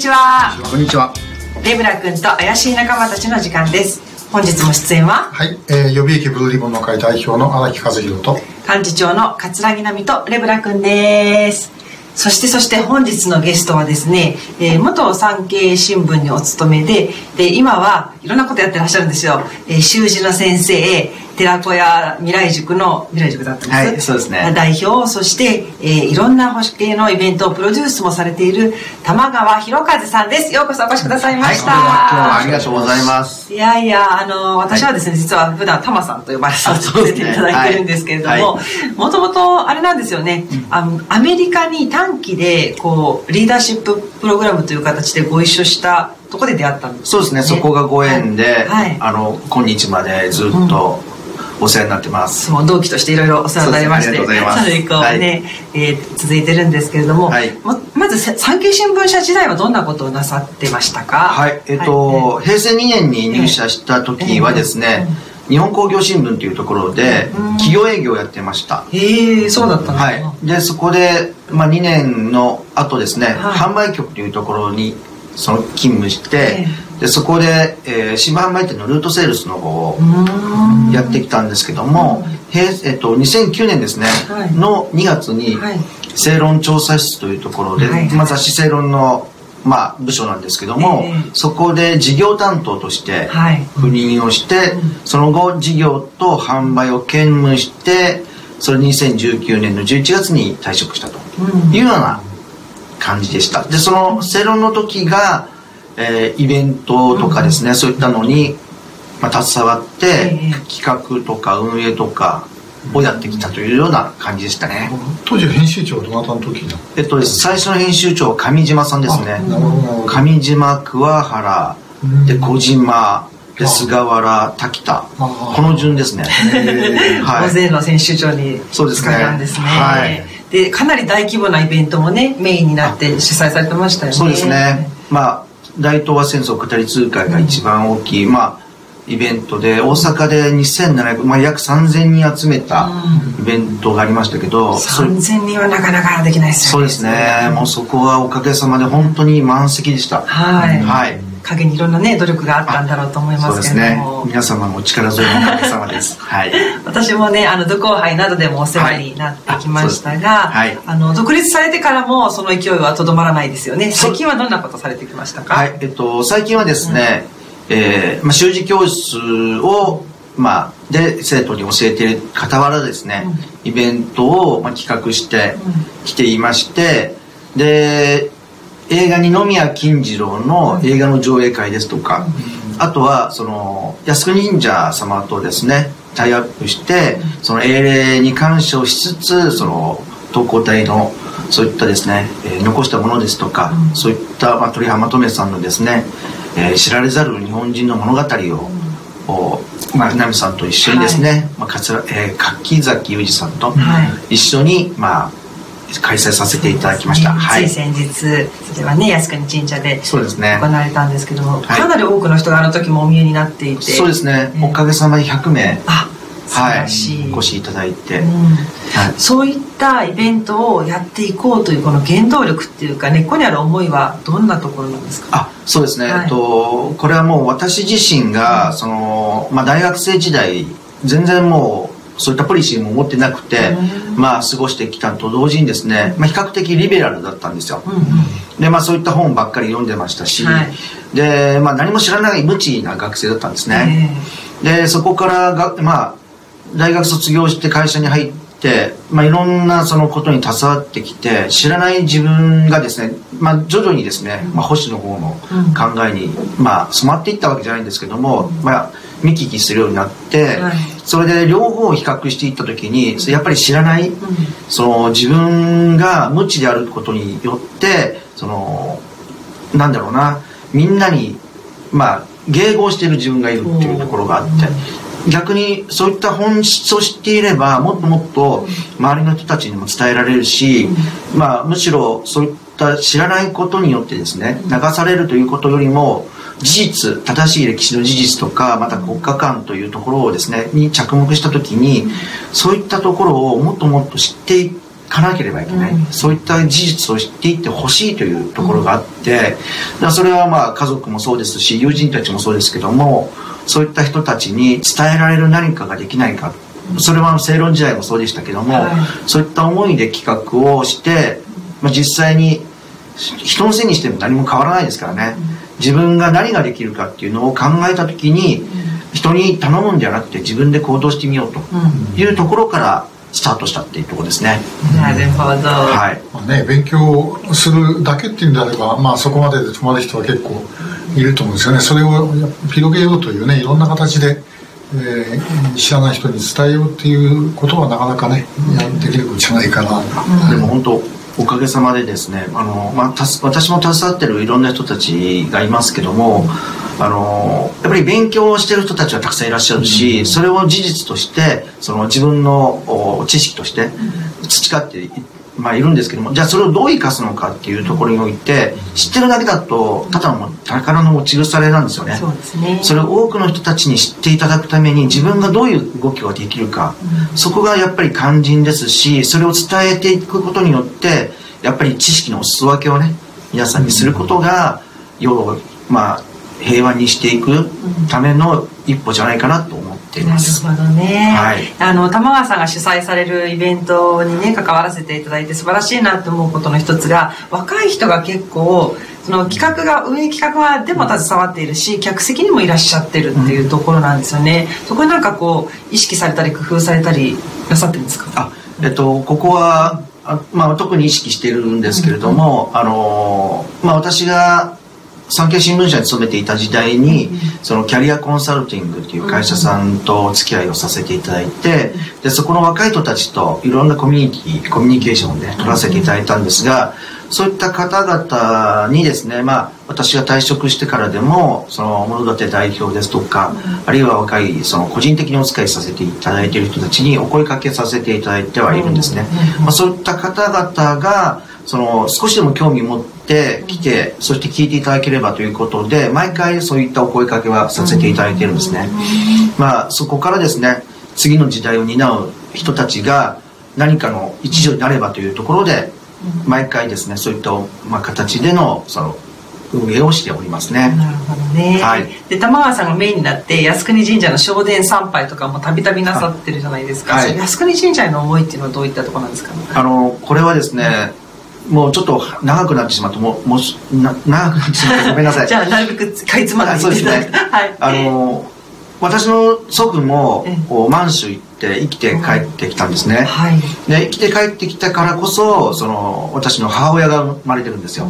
ちは。こんにちは。レブラ君と怪しい仲間たちの時間です。本日も出演は？はい、えー、予備役ブルーリボンの会代表の荒木和弘と幹事長の桂木奈美とレブラ君です。そしてそして本日のゲストはですね、えー、元産経新聞にお勤めでで今はいろんなことやってらっしゃるんですよ、えー、習字の先生寺子屋未来塾の未来塾だったんです、はい、そうですね。代表そして、えー、いろんな保守系のイベントをプロデュースもされている玉川博和さんです。ようこそお越しくださいました、はい、今日は。ありがとうございます。いやいやあの私はですね、はい、実は普段玉さんと呼ばさせていただいてるんですけれどももともとあれなんですよね、うん、あのアメリカに短期でこうリーダーシッププログラムという形でご一緒したとこで出会ったんです、ね、そうですね。そこがご縁で、はい、あの今日までずっと、うんお世話になってます。そう同期としていろいろお世話になりまして。それ以降ね、はい、えー、続いてるんですけれども、はい、ままず産経新聞社時代はどんなことをなさってましたか？はいえっ、ー、と、はい、平成2年に入社した時はですね、日本工業新聞というところで企業営業をやってました。へえそうだったんですはい。でそこで、まあ、2年の後ですね、はい、販売局というところにその勤務して、でそこで、えー、新販売店のルートセールスの方をやってきたんですけども、平えっと、2009年ですね、はい、の2月に、正論調査室というところで、はい、まあ、雑誌正論の、まあ、部署なんですけども、えー、そこで事業担当として赴任をして、はい、その後事業と販売を兼務してそれ2019年の11月に退職したというような感じでした。でその正論の時がえー、イベントとかですね、うん、そういったのに、まあ、携わって、企画とか運営とかをやってきたというような感じでしたね、当時編集長はどなたの時えっと最初の編集長は上島さんですね。上島桑原で小島で菅原滝田。この順ですね。はい、大勢の編集長にそうですね。ですね。はい。でかなり大規模なイベントもねメインになって主催されてましたよね。そうですね。まあ大東亜戦争語り通会が一番大きい、うん、まあイベントで大阪で2700、まあ、約3000人集めたイベントがありましたけど、うん、3000人はなかなかできないですよね。そうですね。もうそこはおかげさまで本当に満席でした。はい、はい陰にいろんなね努力があったんだろうと思いますけれども、ね、皆様のお力添えのおかげさまです、はい、私もねあの独後杯などでもお世話になってきましたが、はい、あの独立されてからもその勢いはとどまらないですよね。最近はどんなことされてきましたか？はい。えっと最近はですね、うん、えー、まあ、習字教室をまあ、で生徒に教えている傍らですね、うん、イベントを、まあ、企画してきていまして、で映画二宮金次郎の映画の上映会ですとか、あとはその靖国忍者様とですねタイアップしてその英霊に感謝をしつつその特攻隊のそういったですね、えー、残したものですとか、うん、そういった、まあ、鳥浜留さんのですね、えー、知られざる日本人の物語を、うん、まあ、南さんと一緒にですね、はい、まあ、かつら、えー、柿崎裕二さんと一緒に、まあ開催させていただきました、はい、つい先日それはね靖国神社でそうですね。行われたんですけども、かなり多くの人があの時もお見えになっていて。そうですね、おかげさまで100名。あはい、お越しい。ただいて、うん。はい、そういったイベントをやっていこうというこの原動力っていうか根っこにある思いはどんなところなんですか？あそうですね、はい、とこれはもう私自身が、そのまあ、大学生時代全然もうそういったポリシーも持ってなくて、まあ過ごしてきたと同時にですね、まあ、比較的リベラルだったんですよ、でまあそういった本ばっかり読んでましたし、はい、で、まあ、何も知らない無知な学生だったんですね、でそこからがまあ大学卒業して会社に入って、まあ、いろんなそのことに携わってきて知らない自分がですね、まあ、徐々にですね、まあ、保守の方の考えに、まあ、染まっていったわけじゃないんですけども、まあ、見聞きするようになって、はい、それで両方を比較していった時にやっぱり知らない、うん、その自分が無知であることによってそのなんだろうなみんなにまあ迎合している自分がいるっていうところがあって。逆にそういった本質を知っていればもっともっと周りの人たちにも伝えられるし、まあ、むしろそういった知らないことによってですね流されるということよりも事実正しい歴史の事実とかまた国家観というところをですねに着目した時にそういったところをもっともっと知っていっかなければいけない、うん、そういった事実を知っていってほしいというところがあって、うん、それはまあ家族もそうですし友人たちもそうですけどもそういった人たちに伝えられる何かができないか。それは正論時代もそうでしたけども、はい、そういった思いで企画をして、まあ、実際に人のせいにしても何も変わらないですからね、自分が何ができるかっていうのを考えた時に、人に頼むんじゃなくて自分で行動してみようというところからスタートしたっていうところですね。なるほど。はい。まあね、勉強するだけっていうんであれば、まあそこまでで止まる人は結構いると思うんですよね。それを広げようというね、いろんな形で、えー、知らない人に伝えようっていうことはなかなかね、できることじゃないかな。うん、でも本当おかげさまでですねあの、まあ、た私も携わってるいろんな人たちがいますけどもあのやっぱり勉強をしてる人たちはたくさんいらっしゃるしそれを事実としてその自分の知識として培っていってまあ、いるんですけどもじゃあそれをどう生かすのかっていうところにおいて知ってるだけだとただの宝の持ち腐れなんですよね。そうですね。それを多くの人たちに知っていただくために自分がどういう動きができるか、うん、そこがやっぱり肝心ですしそれを伝えていくことによってやっぱり知識のお裾分けをね皆さんにすることが世をまあ平和にしていくための一歩じゃないかなと思っています。なるほどね。はい。あの玉川さんが主催されるイベントにね関わらせていただいて素晴らしいなと思うことの一つが若い人が結構その企画が運営企画はでも携わっているし客席にもいらっしゃってるっていうところなんですよね。そこになんかこう意識されたり工夫されたりなさってるんですか？あ、えっとここはあまあ特に意識してるんですけれども、うん、あのまあ私が産経新聞社に勤めていた時代に、そのキャリアコンサルティングっていう会社さんとお付き合いをさせていただいて、で、そこの若い人たちといろんなコミュニティ、コミュニケーションをね、取らせていただいたんですが、そういった方々にですね、まあ、私が退職してからでも、その、物立代表ですとか、あるいは若い、その、個人的にお使いさせていただいている人たちにお声かけさせていただいてはいるんですね。まあ、そういった方々が、その、少しでも興味を持って来て、そして聞いていただければということで、毎回そういったお声かけはさせていただいているんですね。まあ、そこからですね、次の時代を担う人たちが何かの一助になればというところで、毎回ですねそういった、まあ、形でのその運営をしておりますね。なるほどね。はい、で玉川さんがメインになって靖国神社の正殿参拝とかもたびたびなさってるじゃないですか。はい、靖国神社への思いっていうのはどういったところなんですか、ね、あのこれはですね、もうちょっと長くなってしまうとももな長くなってしまってごめんなさい。じゃあなるべくかいつまで。そうですね。はい。あの私の祖父も満州行って生きて帰ってきたんですね、はい、で生きて帰ってきたからこそその私の母親が生まれてるんですよ、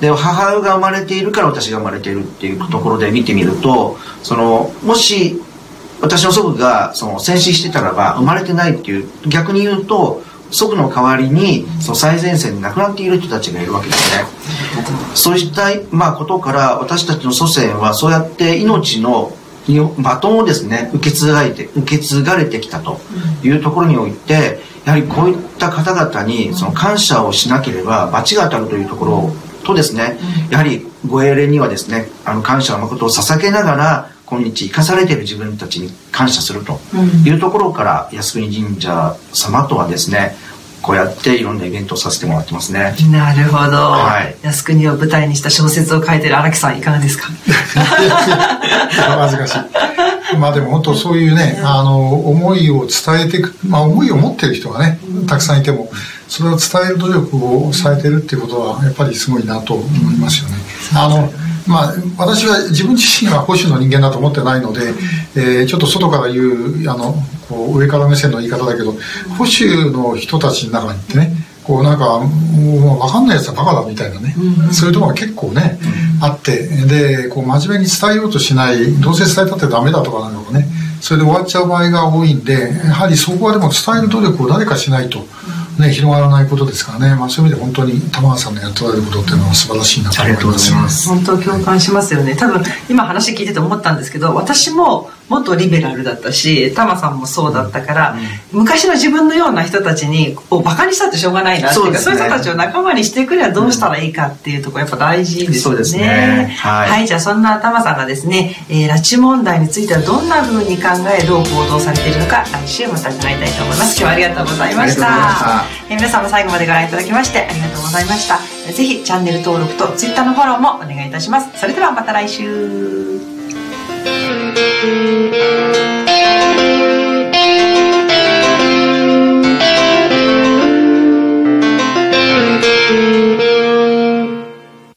で母親が生まれているから私が生まれているっていうところで見てみるとそのもし私の祖父がその戦死してたらば生まれてないっていう逆に言うと祖父の代わりにその最前線で亡くなっている人たちがいるわけですね。そういった、まあ、ことから私たちの祖先はそうやって命のバトンをですね受け継がれて受け継がれてきたというところにおいてやはりこういった方々にその感謝をしなければ罰が当たるというところとですねやはりご英霊にはですねあの感謝の誠を捧げながら今日生かされている自分たちに感謝するというところから靖国神社様とはですねこうやっていろんなイベントをさせてもらってますね。なるほど。はい、靖国を舞台にした小説を書いてる荒木さんいかがですか？恥ずかしい。まあでも本当そういうね、あの思いを伝えていく、まあ思いを持ってる人がね、たくさんいても、それを伝える努力をされてるっていうことはやっぱりすごいなと思いますよね。あのまあ、私は自分自身は保守の人間だと思ってないので、えー、ちょっと外から言うあのこう上から目線の言い方だけど保守の人たちの中にってねこうなんかもう分かんないやつはバカだみたいなね、うん、そういうところが結構ね、うん、あってでこう真面目に伝えようとしないどうせ伝えたってダメだとかなんかねそれで終わっちゃう場合が多いんでやはりそこはでも伝える努力を誰かしないと。ね、広がらないことですからね、まあ、そういう意味で本当に玉川さんのやっておられることっていうのは素晴らしいなと思います。本当共感しますよね。多分今話聞いてて思ったんですけど私も元リベラルだったしタマさんもそうだったから、うん、昔の自分のような人たちにこバカにしたってしょうがないなっていうかそう、ね,、いう人たちを仲間にしてくればどうしたらいいかっていうところやっぱ大事ですよね。うん、ね。はい、はい、じゃあそんなタマさんがですね、えー、拉致問題についてはどんなふうに考えどう行動されているのか来週また伺いたいと思います。今日はありがとうございました。え皆さんも最後までご覧いただきましてありがとうございました。ぜひチャンネル登録と Twitter のフォローもお願いいたします。それではまた来週。